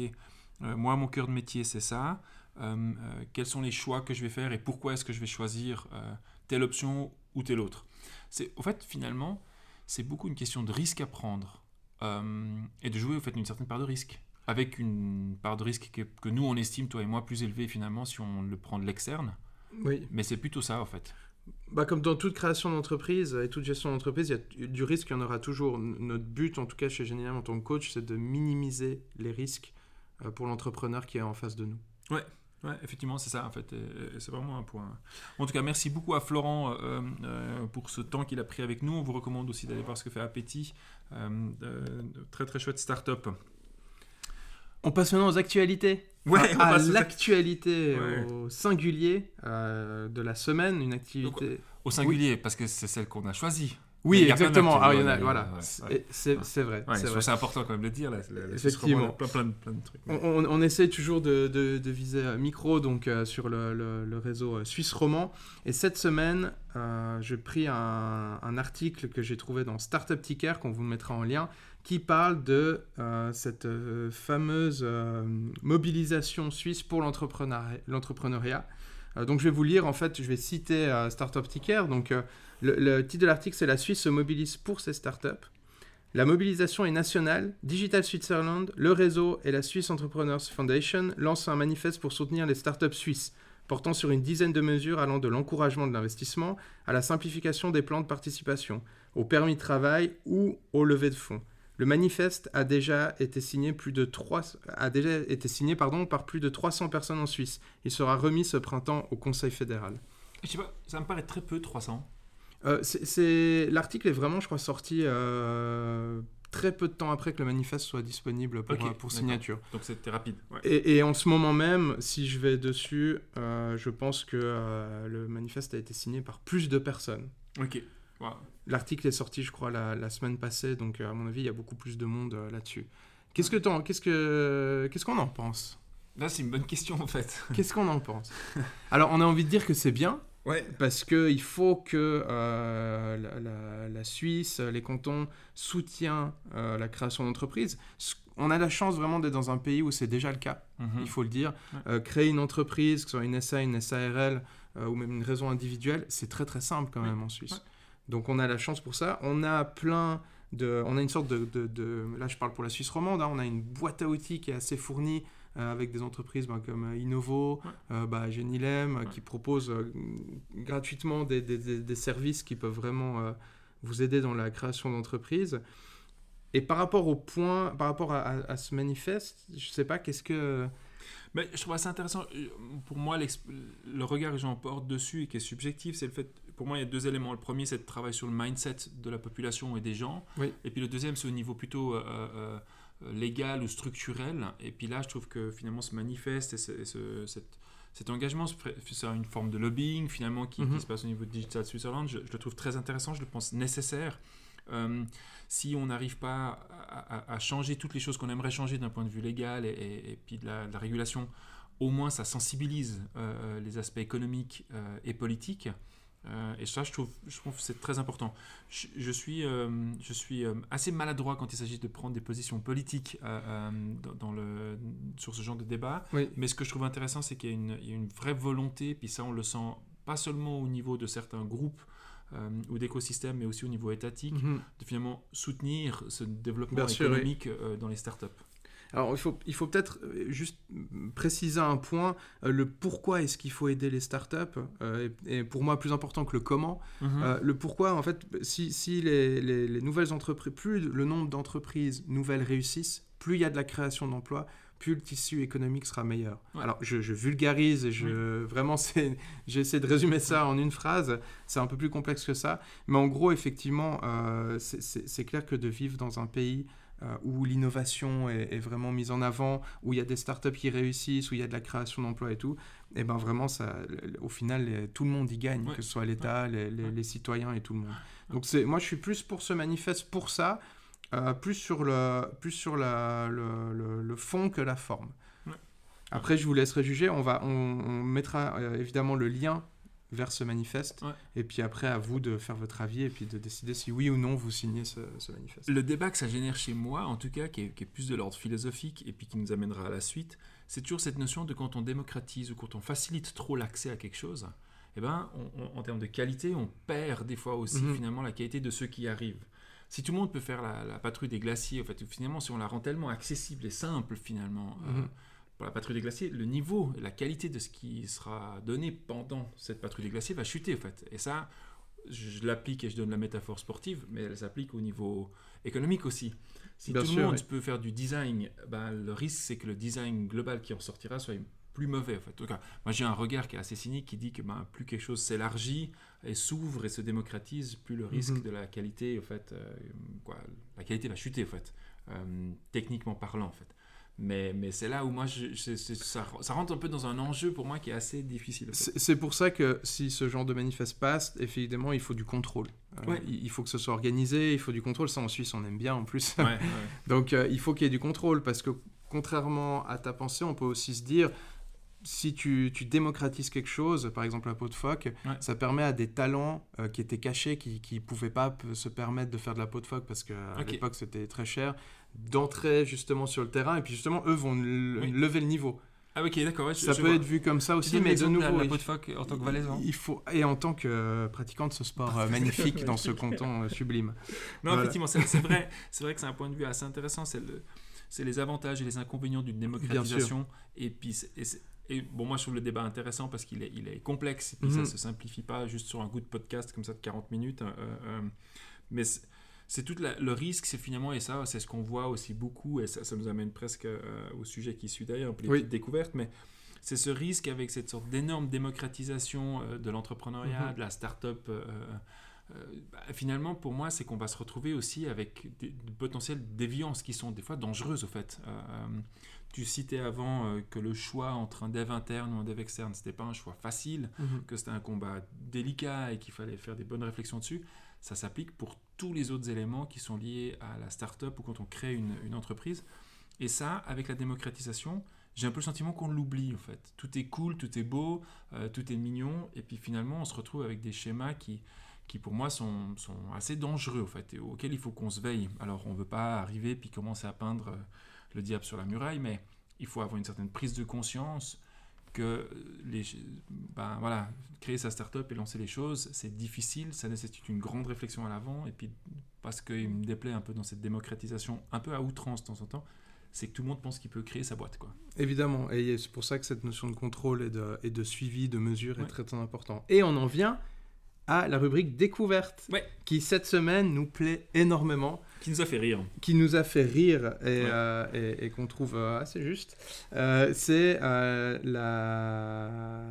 euh, moi mon cœur de métier c'est ça, quels sont les choix que je vais faire et pourquoi est-ce que je vais choisir telle option ou telle autre. C'est, au fait, finalement, c'est beaucoup une question de risque à prendre euh, et de jouer au fait une certaine part de risque. Avec une part de risque que, nous on estime, toi et moi, plus élevée finalement si on le prend de l'externe. Oui. Mais c'est plutôt ça en fait. Bah, comme dans toute création d'entreprise et toute gestion d'entreprise, il y a du risque, il y en aura toujours. Notre but, en tout cas chez Génial en tant que coach, c'est de minimiser les risques euh, pour l'entrepreneur qui est en face de nous. Ouais, Ouais, effectivement, c'est ça en fait. C'est vraiment un point. En tout cas, merci beaucoup à Florent euh, euh, pour ce temps qu'il a pris avec nous. On vous recommande aussi d'aller voir ce que fait Appétit. Euh, très très chouette start-up. On passe maintenant aux actualités. Ouais, à, l'actualité au singulier de la semaine, une activité. au singulier, parce que c'est celle qu'on a choisie. Oui, exactement. Ah, voilà. c'est vrai. c'est important quand même de dire. Là, Effectivement. Plein, de trucs. On, essaie toujours de, viser micro donc, euh, sur le, le, réseau euh, Suisse Roman. Et cette semaine, euh, j'ai pris un, un, article que j'ai trouvé dans Startup Ticker, qu'on vous mettra en lien, qui parle de cette fameuse mobilisation suisse pour l'entrepreneuriat. donc je vais vous lire, en fait, je vais citer Startup Ticker. Donc le, titre de l'article, c'est La Suisse se mobilise pour ses startups. La mobilisation est nationale. Digital Switzerland, le réseau et la Swiss Entrepreneurs Foundation lancent un manifeste pour soutenir les startups suisses, portant sur une dizaine de mesures allant de l'encouragement de l'investissement à la simplification des plans de participation, au permis de travail ou au levée de fonds. Le manifeste a déjà été signé, plus de 3, a déjà été signé pardon, par plus de 300 personnes en Suisse. Il sera remis ce printemps au Conseil fédéral. Je sais pas, ça me paraît très peu, 300. Euh, c'est L'article est vraiment, je crois, sorti euh, très peu de temps après que le manifeste soit disponible pour, euh, pour signature. Donc c'était rapide. Et, et, en ce moment même, si je vais dessus, je pense que le manifeste a été signé par plus de personnes. Ok. L'article est sorti, je crois, la, la, semaine passée, donc à mon avis, il y a beaucoup plus de monde là-dessus. Qu'est-ce que qu'est-ce que qu'est-ce qu'on en pense? Là, c'est une bonne question en fait. Qu'est-ce qu'on en pense? [laughs] Alors, on a envie de dire que c'est bien, Ouais. Parce qu'il faut que euh, la, Suisse, les cantons soutiennent euh, la création d'entreprises. On a la chance vraiment d'être dans un pays où c'est déjà le cas, mhm. il faut le dire. Euh, créer une entreprise, que ce soit une SA, une SARL ou même une raison individuelle, c'est très très simple quand même en Suisse. Donc on a la chance pour ça. On a plein de... On a une sorte de... de, là je parle pour la Suisse romande, hein. on a une boîte à outils qui est assez fournie avec des entreprises ben, comme euh, Innovo, euh, bah, Genilem, qui proposent gratuitement des, des, des, services qui peuvent vraiment vous aider dans la création d'entreprises. Et par rapport au point, par rapport à, ce manifeste, je ne sais pas, qu'est-ce que... Mais je trouve ça intéressant. Pour moi, le regard que j'en porte dessus et qui est subjectif, c'est le fait. Pour moi, il y a deux éléments. Le premier, c'est de travailler sur le mindset de la population et des gens. Et puis le deuxième, c'est au niveau plutôt euh, légal ou structurel. Et puis là, je trouve que finalement se manifeste et cet, engagement, c'est une forme de lobbying finalement qui, mhm. se passe au niveau de Digital Switzerland. Je, le trouve très intéressant, je le pense nécessaire. Euh, si on n'arrive pas à, changer toutes les choses qu'on aimerait changer d'un point de vue légal et, puis de la, régulation, au moins ça sensibilise euh, les aspects économiques et politiques. Euh, et ça, je trouve, je trouve que c'est très important. Je, suis, euh, je suis euh, assez maladroit quand il s'agit de prendre des positions politiques dans, le, sur ce genre de débat. Mais ce que je trouve intéressant, c'est qu'il y, y, a une vraie volonté, puis ça, on le sent pas seulement au niveau de certains groupes ou d'écosystèmes, mais aussi au niveau étatique, mhm. de finalement soutenir ce développement économique dans les startups. Alors, il faut, il faut peut-être euh, juste préciser un point, euh, le pourquoi est-ce qu'il faut aider les startups, euh, est, pour moi plus important que le comment. Mhm. le pourquoi, en fait, si, si les, les, nouvelles entreprises, plus le nombre d'entreprises nouvelles réussissent, plus il y a de la création d'emplois, plus le tissu économique sera meilleur. Alors, je, vulgarise et je, vraiment, [laughs] j'essaie de résumer ça en une phrase. C'est un peu plus complexe que ça. Mais en gros, effectivement, c'est clair que de vivre dans un pays où l'innovation est, vraiment mise en avant, où il y a des startups qui réussissent, où il y a de la création d'emplois et tout, et eh ben vraiment, ça, au final, tout le monde y gagne, que ce soit l'État, les, les, citoyens et tout le monde. Donc moi, je suis plus pour ce manifeste pour ça, plus sur le, plus sur la, le, le, fond que la forme. Après, je vous laisserai juger. On, va, on, mettra évidemment le lien vers ce manifeste. Et puis après, à vous de faire votre avis et puis de décider si oui ou non vous signez ce, manifeste. Le débat que ça génère chez moi, en tout cas, qui est, plus de l'ordre philosophique et puis qui nous amènera à la suite, c'est toujours cette notion de quand on démocratise ou quand on facilite trop l'accès à quelque chose, eh ben, en termes de qualité, on perd des fois aussi mhm. finalement la qualité de ceux qui arrivent. Si tout le monde peut faire la, patrouille des glaciers, en fait, finalement, si on la rend tellement accessible et simple finalement. Euh, la patrouille des glaciers, le niveau, la qualité de ce qui sera donné pendant cette patrouille des glaciers va chuter en fait. Et ça, je l'applique et je donne la métaphore sportive, mais elle s'applique au niveau économique aussi. Si tout le monde peut faire du design, ben, le risque c'est que le design global qui en sortira soit plus mauvais. En fait. En tout cas, moi j'ai un regard qui est assez cynique qui dit que ben, plus quelque chose s'élargit et s'ouvre et se démocratise, plus le risque mhm. de la qualité, en fait, euh, quoi, la qualité va chuter en fait, euh, techniquement parlant en fait. Mais, mais c'est là où moi, je, ça, ça, rentre un peu dans un enjeu pour moi qui est assez difficile. C'est pour ça que si ce genre de manifeste passe, évidemment, il faut du contrôle. Euh, il faut que ce soit organisé, il faut du contrôle. Ça, en Suisse, on aime bien en plus. [laughs] Donc, euh, il faut qu'il y ait du contrôle parce que contrairement à ta pensée, on peut aussi se dire si tu, tu, démocratises quelque chose, par exemple la peau de phoque, ça permet à des talents euh, qui étaient cachés, qui ne pouvaient pas se permettre de faire de la peau de phoque parce qu'à l'époque c'était très cher, d'entrer justement sur le terrain et puis justement eux vont lever le niveau. Ah ok d'accord. ça peut être vu comme ça aussi, mais de nouveau la, peau de phoque en tant que valaisan. Il faut et en tant que euh, pratiquant de ce sport euh, magnifique dans ce [laughs] canton sublime. Non effectivement c'est vrai, c'est vrai que c'est un point de vue assez intéressant, c'est le c'est les avantages et les inconvénients d'une démocratisation. Et puis, et bon, moi, je trouve le débat intéressant parce qu'il est, il est complexe et puis ça ne mhm. se simplifie pas juste sur un goût de podcast comme ça de 40 minutes. Hein, euh, euh, mais c'est tout le risque, c'est finalement, et ça, c'est ce qu'on voit aussi beaucoup, et ça, ça nous amène presque euh, au sujet qui suit d'ailleurs, un peu les petites découvertes, mais c'est ce risque avec cette sorte d'énorme démocratisation de l'entrepreneuriat, mhm. de la start-up. Bah, finalement, pour moi, c'est qu'on va se retrouver aussi avec des, des, potentielles déviances qui sont des fois dangereuses, au fait. Tu citais avant euh, que le choix entre un dev interne ou un dev externe, c'était pas un choix facile, mhm. que c'était un combat délicat et qu'il fallait faire des bonnes réflexions dessus. Ça s'applique pour tous les autres éléments qui sont liés à la startup ou quand on crée une, entreprise. Et ça, avec la démocratisation, j'ai un peu le sentiment qu'on l'oublie en fait. Tout est cool, tout est beau, euh, tout est mignon, et puis finalement on se retrouve avec des schémas qui, qui pour moi sont, sont assez dangereux en fait, et auxquels il faut qu'on se veille. Alors on ne veut pas arriver puis commencer à peindre euh, le diable sur la muraille, mais il faut avoir une certaine prise de conscience que les, ben voilà, créer sa start-up et lancer les choses, c'est difficile, ça nécessite une grande réflexion à l'avant, et puis parce qu'il me déplaît un peu dans cette démocratisation, un peu à outrance de temps en temps, c'est que tout le monde pense qu'il peut créer sa boîte. Quoi. Évidemment, et c'est pour ça que cette notion de contrôle et de, et de suivi, de mesure est très très important. Et on en vient à la rubrique découverte, qui cette semaine nous plaît énormément. Qui nous a fait rire. Qui nous a fait rire et, euh, et, qu'on trouve euh, assez juste. Euh, c'est la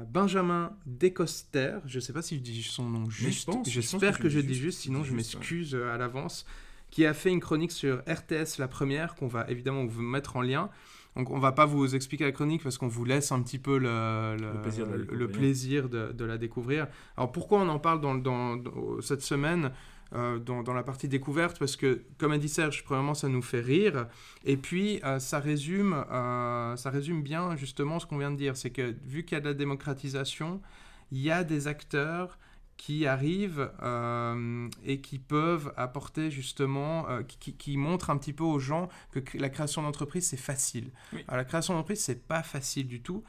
Benjamin Descoster. Je ne sais pas si je dis son nom juste. J'espère que, je dis juste, sinon je m'excuse à l'avance. Qui a fait une chronique sur RTS, la première, qu'on va évidemment vous mettre en lien. Donc on va pas vous expliquer la chronique parce qu'on vous laisse un petit peu le, le, plaisir, de, la découvrir. Alors pourquoi on en parle dans, dans, cette semaine euh, dans, dans, la partie découverte? Parce que, comme a dit Serge, premièrement, ça nous fait rire. Et puis, euh, ça, résume, euh, ça résume bien justement ce qu'on vient de dire. C'est que vu qu'il y a de la démocratisation, il y a des acteurs qui arrivent euh, et qui peuvent apporter justement, euh, qui, qui, montrent un petit peu aux gens que la création d'entreprise, c'est facile. Alors, la création d'entreprise, c'est pas facile du tout.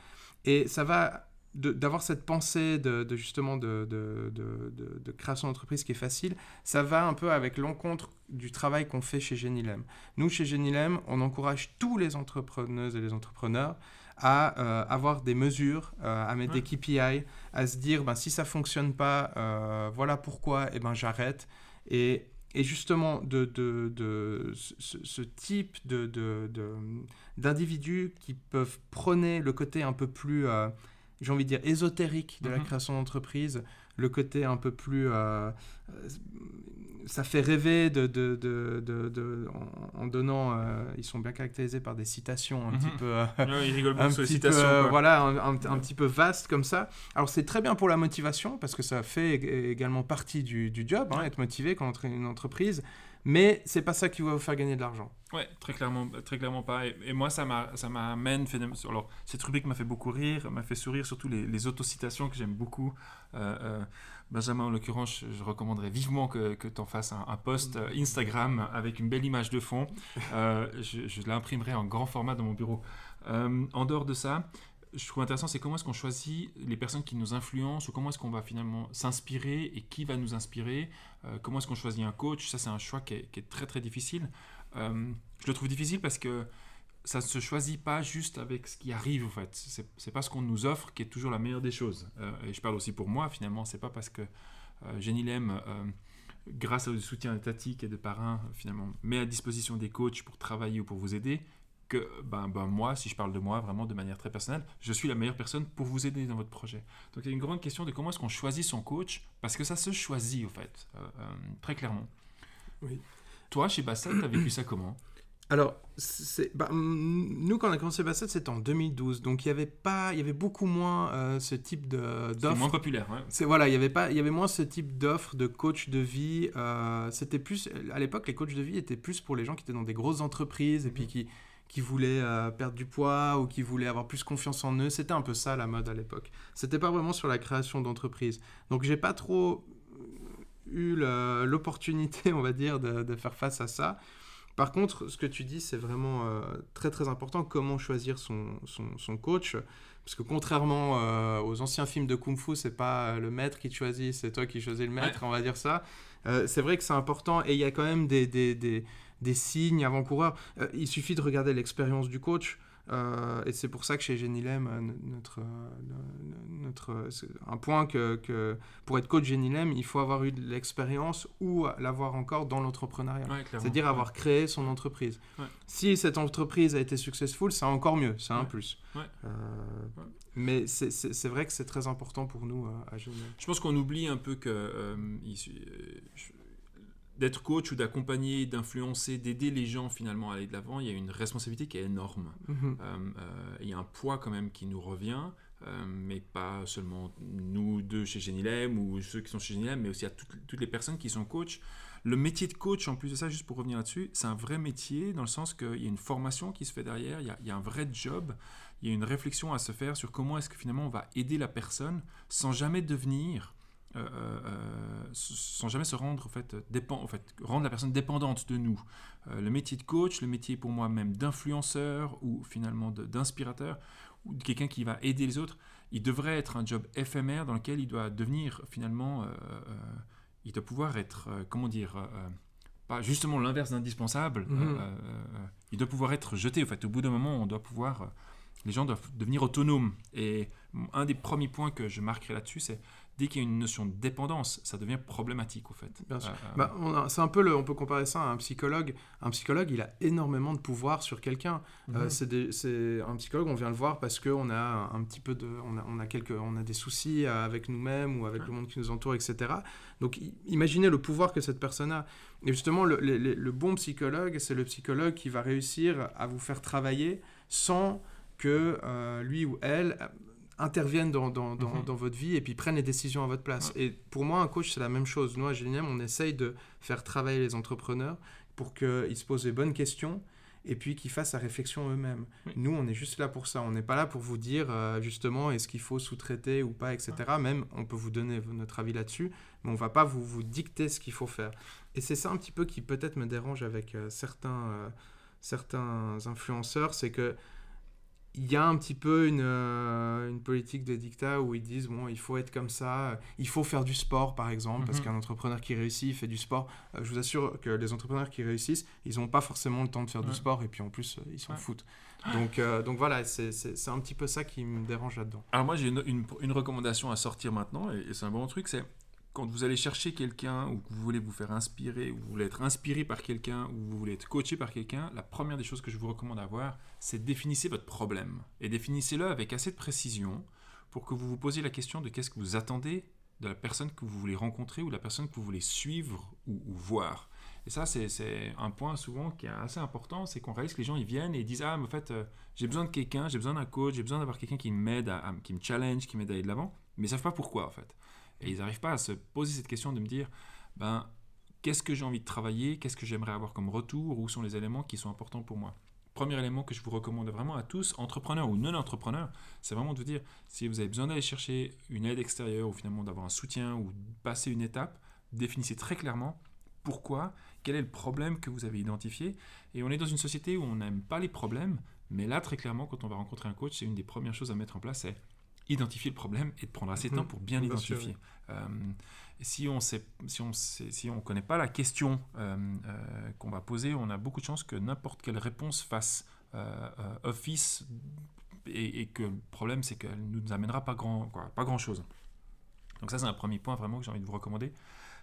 Et ça va d'avoir cette pensée de, justement de, de, de création d'entreprise qui est facile, ça va un peu avec l'encontre du travail qu'on fait chez Genilem. Nous, chez Genilem, on encourage tous les entrepreneuses et les entrepreneurs à euh, avoir des mesures, euh, à mettre des KPI, à se dire ben, si ça fonctionne pas, euh, voilà pourquoi, et eh ben j'arrête. Et, et, justement, de, de, de ce, type d'individus de, qui peuvent prôner le côté un peu plus, j'ai envie de dire, ésotérique de la mhm. création d'entreprise, le côté un peu plus ça fait rêver de, de, de, en, donnant. Euh, ils sont bien caractérisés par des citations un petit mhm. peu. [laughs] ils rigolent beaucoup sur les citations. voilà, un, petit peu vaste comme ça. Alors c'est très bien pour la motivation parce que ça fait également partie du, du job, hein, être motivé quand on est une entreprise. Mais c'est pas ça qui va vous faire gagner de l'argent. Ouais, très clairement, très clairement pas. Et, moi, ça m'amène. Alors, cette rubrique m'a fait beaucoup rire, m'a fait sourire, surtout les, les autocitations que j'aime beaucoup. Euh, euh, Benjamin, en l'occurrence, je, recommanderais vivement que, tu en fasses un, post euh, Instagram avec une belle image de fond. je, je l'imprimerai en grand format dans mon bureau. en dehors de ça, je trouve intéressant, c'est comment est-ce qu'on choisit les personnes qui nous influencent ou comment est-ce qu'on va finalement s'inspirer et qui va nous inspirer? comment est-ce qu'on choisit un coach? Ça, c'est un choix qui est, très très difficile. je le trouve difficile parce que ça ne se choisit pas juste avec ce qui arrive en fait. C'est, c'est pas ce qu'on nous offre qui est toujours la meilleure des choses. Euh, et je parle aussi pour moi finalement. C'est pas parce que euh, Jenny Lem, euh, grâce au soutien étatique et de parrains, finalement, met à disposition des coachs pour travailler ou pour vous aider, que ben, ben moi, si je parle de moi vraiment de manière très personnelle, je suis la meilleure personne pour vous aider dans votre projet. Donc il y a une grande question de comment est-ce qu'on choisit son coach, parce que ça se choisit en fait, très clairement. Oui. Toi, chez Bassett, tu as vécu ça comment? Alors, bah, nous, quand on a commencé Bassett, c'était en 2012. Donc, il y avait, pas, il y avait beaucoup moins euh, ce type d'offres. C'était moins populaire, C'est, voilà, il y, avait pas, il y avait moins ce type d'offres de coach de vie. Euh, c'était plus, à l'époque, les coachs de vie étaient plus pour les gens qui étaient dans des grosses entreprises et puis mhm. qui, qui voulaient euh, perdre du poids ou qui voulaient avoir plus confiance en eux. C'était un peu ça la mode à l'époque. C'était pas vraiment sur la création d'entreprises. Donc, j'ai pas trop eu l'opportunité, [laughs] on va dire, de, de, faire face à ça. Par contre, ce que tu dis, c'est vraiment euh, très très important, comment choisir son, son, coach. Parce que contrairement euh, aux anciens films de Kung Fu, c'est pas le maître qui te choisit, c'est toi qui choisis le maître, on va dire ça. Euh, c'est vrai que c'est important et il y a quand même des, des, des, des signes avant-coureurs. il suffit de regarder l'expérience du coach. Euh, et c'est pour ça que chez Genilem, euh, notre, euh, notre, un point que, que, pour être coach Genilem, il faut avoir eu de l'expérience ou l'avoir encore dans l'entrepreneuriat. C'est-à-dire avoir créé son entreprise. Si cette entreprise a été successful, c'est encore mieux, c'est un plus. mais c'est vrai que c'est très important pour nous à Genilem. Je pense qu'on oublie un peu que d'être coach ou d'accompagner, d'influencer, d'aider les gens finalement à aller de l'avant, il y a une responsabilité qui est énorme. Mhm. Euh, euh, il y a un poids quand même qui nous revient, euh, mais pas seulement nous deux chez Genilem ou ceux qui sont chez Genilem, mais aussi à toutes, les personnes qui sont coachs. Le métier de coach, en plus de ça, juste pour revenir là-dessus, c'est un vrai métier dans le sens qu'il y a une formation qui se fait derrière, il y, a, il y, a, un vrai job, il y a une réflexion à se faire sur comment est-ce que finalement on va aider la personne sans jamais devenir euh, euh, euh, sans jamais se rendre en fait, dépend, en fait, rendre la personne dépendante de nous. le métier de coach, le métier pour moi même d'influenceur ou finalement d'inspirateur ou de quelqu'un qui va aider les autres, il devrait être un job éphémère dans lequel il doit devenir finalement, il doit pouvoir être, comment dire, pas justement l'inverse d'indispensable. Mhm. il doit pouvoir être jeté. En fait, au bout d'un moment, on doit pouvoir, les gens doivent devenir autonomes. Et un des premiers points que je marquerai là-dessus, c'est dès qu'il y a une notion de dépendance, ça devient problématique au fait. Bien sûr. Euh, euh, bah, c'est un peu le, on peut comparer ça à un psychologue. Un psychologue, il a énormément de pouvoir sur quelqu'un. Euh, mhm. c'est un psychologue, on vient le voir parce qu'on a un petit peu de, on a, on a quelques, on a des soucis avec nous-mêmes ou avec le monde qui nous entoure, etc. Donc imaginez le pouvoir que cette personne a. Et justement, le, le bon psychologue, c'est le psychologue qui va réussir à vous faire travailler sans que lui ou elle interviennent dans, dans, dans, mhm. dans, votre vie et puis prennent les décisions à votre place. Et pour moi, un coach, c'est la même chose. Nous, à Génium, on essaye de faire travailler les entrepreneurs pour qu'ils se posent les bonnes questions et puis qu'ils fassent la réflexion eux-mêmes. Nous, on est juste là pour ça. On n'est pas là pour vous dire euh, justement est-ce qu'il faut sous-traiter ou pas, etc. Même, on peut vous donner notre avis là-dessus, mais on va pas vous, vous dicter ce qu'il faut faire. Et c'est ça un petit peu qui peut-être me dérange avec euh, certains, euh, certains influenceurs, c'est que il y a un petit peu une, euh, une, politique de dictat où ils disent bon il faut être comme ça il faut faire du sport par exemple parce mhm. qu'un entrepreneur qui réussit il fait du sport. Euh, je vous assure que les entrepreneurs qui réussissent ils n'ont pas forcément le temps de faire du sport et puis en plus euh, ils s'en foutent. Donc, donc voilà c'est un petit peu ça qui me dérange là-dedans. Alors moi j'ai une, une, une, recommandation à sortir maintenant et c'est un bon truc c'est quand vous allez chercher quelqu'un ou que vous voulez vous faire inspirer, ou vous voulez être inspiré par quelqu'un, ou vous voulez être coaché par quelqu'un, la première des choses que je vous recommande d'avoir, c'est définissez votre problème. Et définissez-le avec assez de précision pour que vous vous posiez la question de qu'est-ce que vous attendez de la personne que vous voulez rencontrer ou de la personne que vous voulez suivre ou, voir. Et ça, c'est un point souvent qui est assez important, c'est qu'on réalise que les gens, ils viennent et disent, ah, mais en fait, euh, j'ai besoin de quelqu'un, j'ai besoin d'un coach, j'ai besoin d'avoir quelqu'un qui m'aide, qui me challenge, qui m'aide à aller de l'avant, mais ils savent pas pourquoi, en fait. Et ils n'arrivent pas à se poser cette question de me dire, ben, qu'est-ce que j'ai envie de travailler, qu'est-ce que j'aimerais avoir comme retour, où sont les éléments qui sont importants pour moi. Premier élément que je vous recommande vraiment à tous, entrepreneurs ou non entrepreneurs, c'est vraiment de vous dire, si vous avez besoin d'aller chercher une aide extérieure ou finalement d'avoir un soutien ou passer une étape, définissez très clairement pourquoi, quel est le problème que vous avez identifié. Et on est dans une société où on n'aime pas les problèmes, mais là, très clairement, quand on va rencontrer un coach, c'est une des premières choses à mettre en place, c'est identifier le problème et de prendre assez de temps mhm. pour bien l'identifier. Euh, si on sait, si on si on connaît pas la question euh, euh, qu'on va poser, on a beaucoup de chances que n'importe quelle réponse fasse office et, que le problème c'est qu'elle ne nous amènera pas grand, pas grand chose. Donc ça c'est un premier point vraiment que j'ai envie de vous recommander,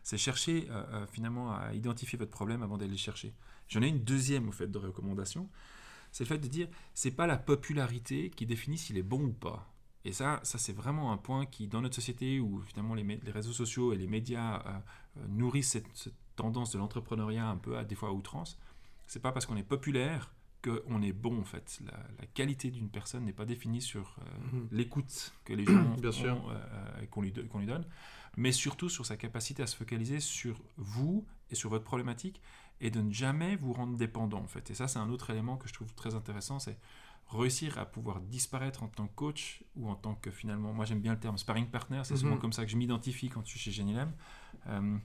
c'est chercher finalement à identifier votre problème avant d'aller le chercher. J'en ai une deuxième au fait de recommandation, c'est le fait de dire c'est pas la popularité qui définit s'il est bon ou pas. Et ça, ça c'est vraiment un point qui, dans notre société où finalement les, les réseaux sociaux et les médias euh, euh, nourrissent cette, tendance de l'entrepreneuriat un peu à des fois à outrance, c'est pas parce qu'on est populaire qu'on est bon en fait. La, qualité d'une personne n'est pas définie sur euh, mhm. l'écoute que les gens [clears throat] Bien ont, qu'on lui, qu'on lui donne, mais surtout sur sa capacité à se focaliser sur vous et sur votre problématique et de ne jamais vous rendre dépendant en fait. Et ça c'est un autre élément que je trouve très intéressant, c'est réussir à pouvoir disparaître en tant que coach ou en tant que finalement, moi j'aime bien le terme sparring partner, c'est souvent mhm. comme ça que je m'identifie quand je suis chez Genilem, euh,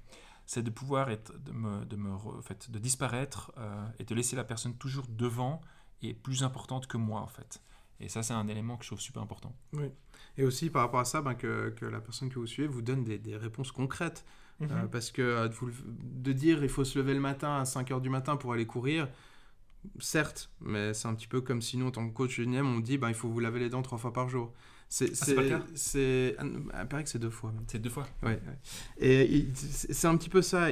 c'est de pouvoir être, de, me, de, me, en fait, de disparaître euh, et de laisser la personne toujours devant et plus importante que moi en fait. Et ça c'est un élément que je trouve super important. Oui. Et aussi par rapport à ça, ben, que, que, la personne que vous suivez vous donne des, des réponses concrètes. Euh, mhm. parce que de, de dire il faut se lever le matin à 5 h du matin pour aller courir, certes, mais c'est un petit peu comme si nous, en tant que coach NIM, on dit bah, il faut vous laver les dents trois fois par jour. C'est ah, pas le cas C'est. Il paraît que c'est deux fois. C'est deux fois Ouais. Et c'est un petit peu ça.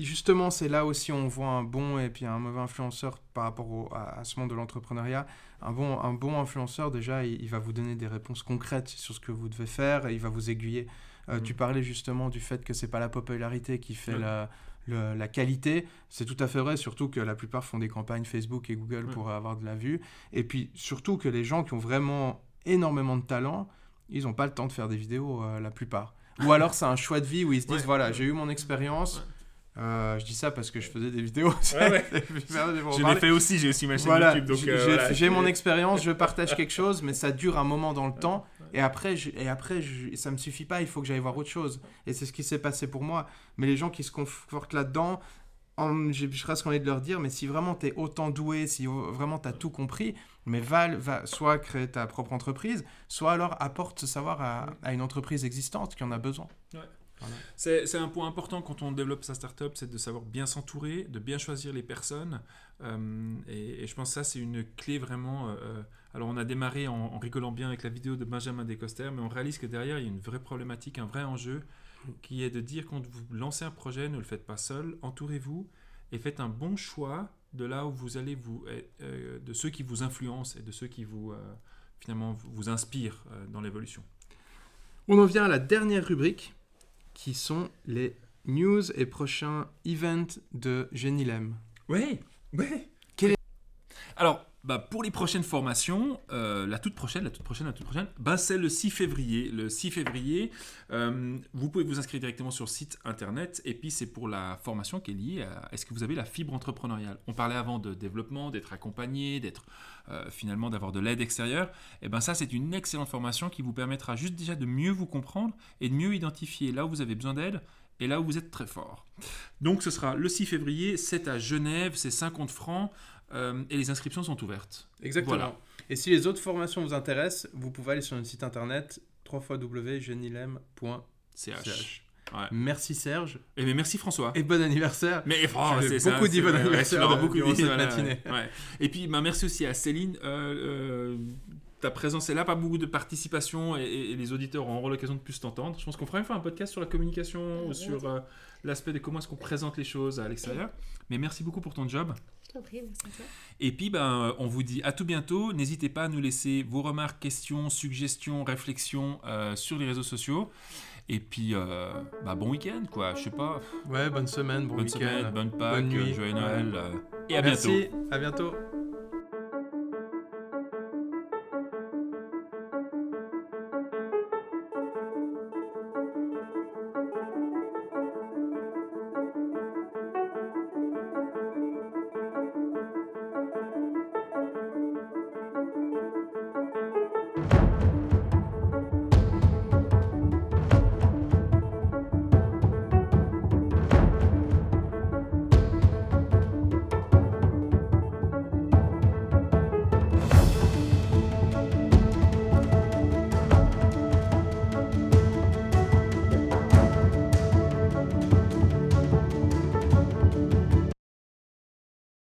justement, c'est là aussi on voit un bon et puis un mauvais influenceur par rapport à, ce monde de l'entrepreneuriat. Un bon, un bon influenceur, déjà, il, va vous donner des réponses concrètes sur ce que vous devez faire et il va vous aiguiller. Euh. Tu parlais justement du fait que c'est pas la popularité qui fait la la qualité, c'est tout à fait vrai, surtout que la plupart font des campagnes Facebook et Google pour avoir de la vue. Et puis surtout que les gens qui ont vraiment énormément de talent, ils n'ont pas le temps de faire des vidéos, euh, la plupart. Ou alors c'est un choix de vie où ils se disent, voilà, j'ai eu mon expérience. Euh, je dis ça parce que je faisais des vidéos. [laughs] je l'ai fait aussi, j'ai aussi ma chaîne YouTube. Euh, j'ai mon expérience, je partage quelque chose, mais ça dure un moment dans le temps. Et après, je, et après je, ça me suffit pas, il faut que j'aille voir autre chose. Et c'est ce qui s'est passé pour moi. Mais les gens qui se confortent là-dedans, j'ai presque envie de leur dire, mais si vraiment tu es autant doué, si vraiment tu as tout compris, mais va, va soit créer ta propre entreprise, soit alors apporte ce savoir à, à une entreprise existante qui en a besoin. Ouais. C'est un point important quand on développe sa startup, c'est de savoir bien s'entourer, de bien choisir les personnes. Euh, et, je pense que ça, c'est une clé vraiment. Euh, euh, alors, on a démarré en, rigolant bien avec la vidéo de Benjamin Descoster, mais on réalise que derrière, il y a une vraie problématique, un vrai enjeu, qui est de dire quand vous lancez un projet, ne le faites pas seul, entourez-vous et faites un bon choix de là où vous allez vous. de ceux qui vous influencent et de ceux qui vous. finalement, vous inspirent dans l'évolution. On en vient à la dernière rubrique qui sont les news et prochains events de Genilem. Oui, oui. Alors, bah, pour les prochaines formations, euh, la toute prochaine, la toute prochaine, la toute prochaine, bah, c'est le 6 février. Le 6 février, euh, vous pouvez vous inscrire directement sur le site internet. Et puis, c'est pour la formation qui est liée à est-ce que vous avez la fibre entrepreneuriale? On parlait avant de développement, d'être accompagné, d'être euh, finalement d'avoir de l'aide extérieure. Et ben ça, c'est une excellente formation qui vous permettra juste déjà de mieux vous comprendre et de mieux identifier là où vous avez besoin d'aide et là où vous êtes très fort. Donc, ce sera le 6 février, c'est à Genève, c'est 50 francs. Euh, et les inscriptions sont ouvertes. Exactement. Et si les autres formations vous intéressent, vous pouvez aller sur notre site internet www.genilem.ch. Ouais. Merci Serge. Et mais merci François. Et bon anniversaire. Mais oh, c'est beaucoup dit bon anniversaire. Ouais, beaucoup dit matinée. Et puis bah, merci aussi à Céline. Euh, euh, ta présence est là, pas beaucoup de participation et, les auditeurs auront l'occasion de plus t'entendre. Je pense qu'on fera une fois un podcast sur la communication ou sur euh, l'aspect de comment est-ce qu'on présente les choses à l'extérieur. Mais merci beaucoup pour ton job. Et puis, ben, on vous dit à tout bientôt. N'hésitez pas à nous laisser vos remarques, questions, suggestions, réflexions euh, sur les réseaux sociaux. Et puis, euh, bah, bon week-end, quoi. Je sais pas. Ouais, bonne semaine, bon bonne week-end. semaine, bonne Pâques, bonne nuit. joyeux Noël. Ouais. euh, et à Merci, bientôt. à bientôt.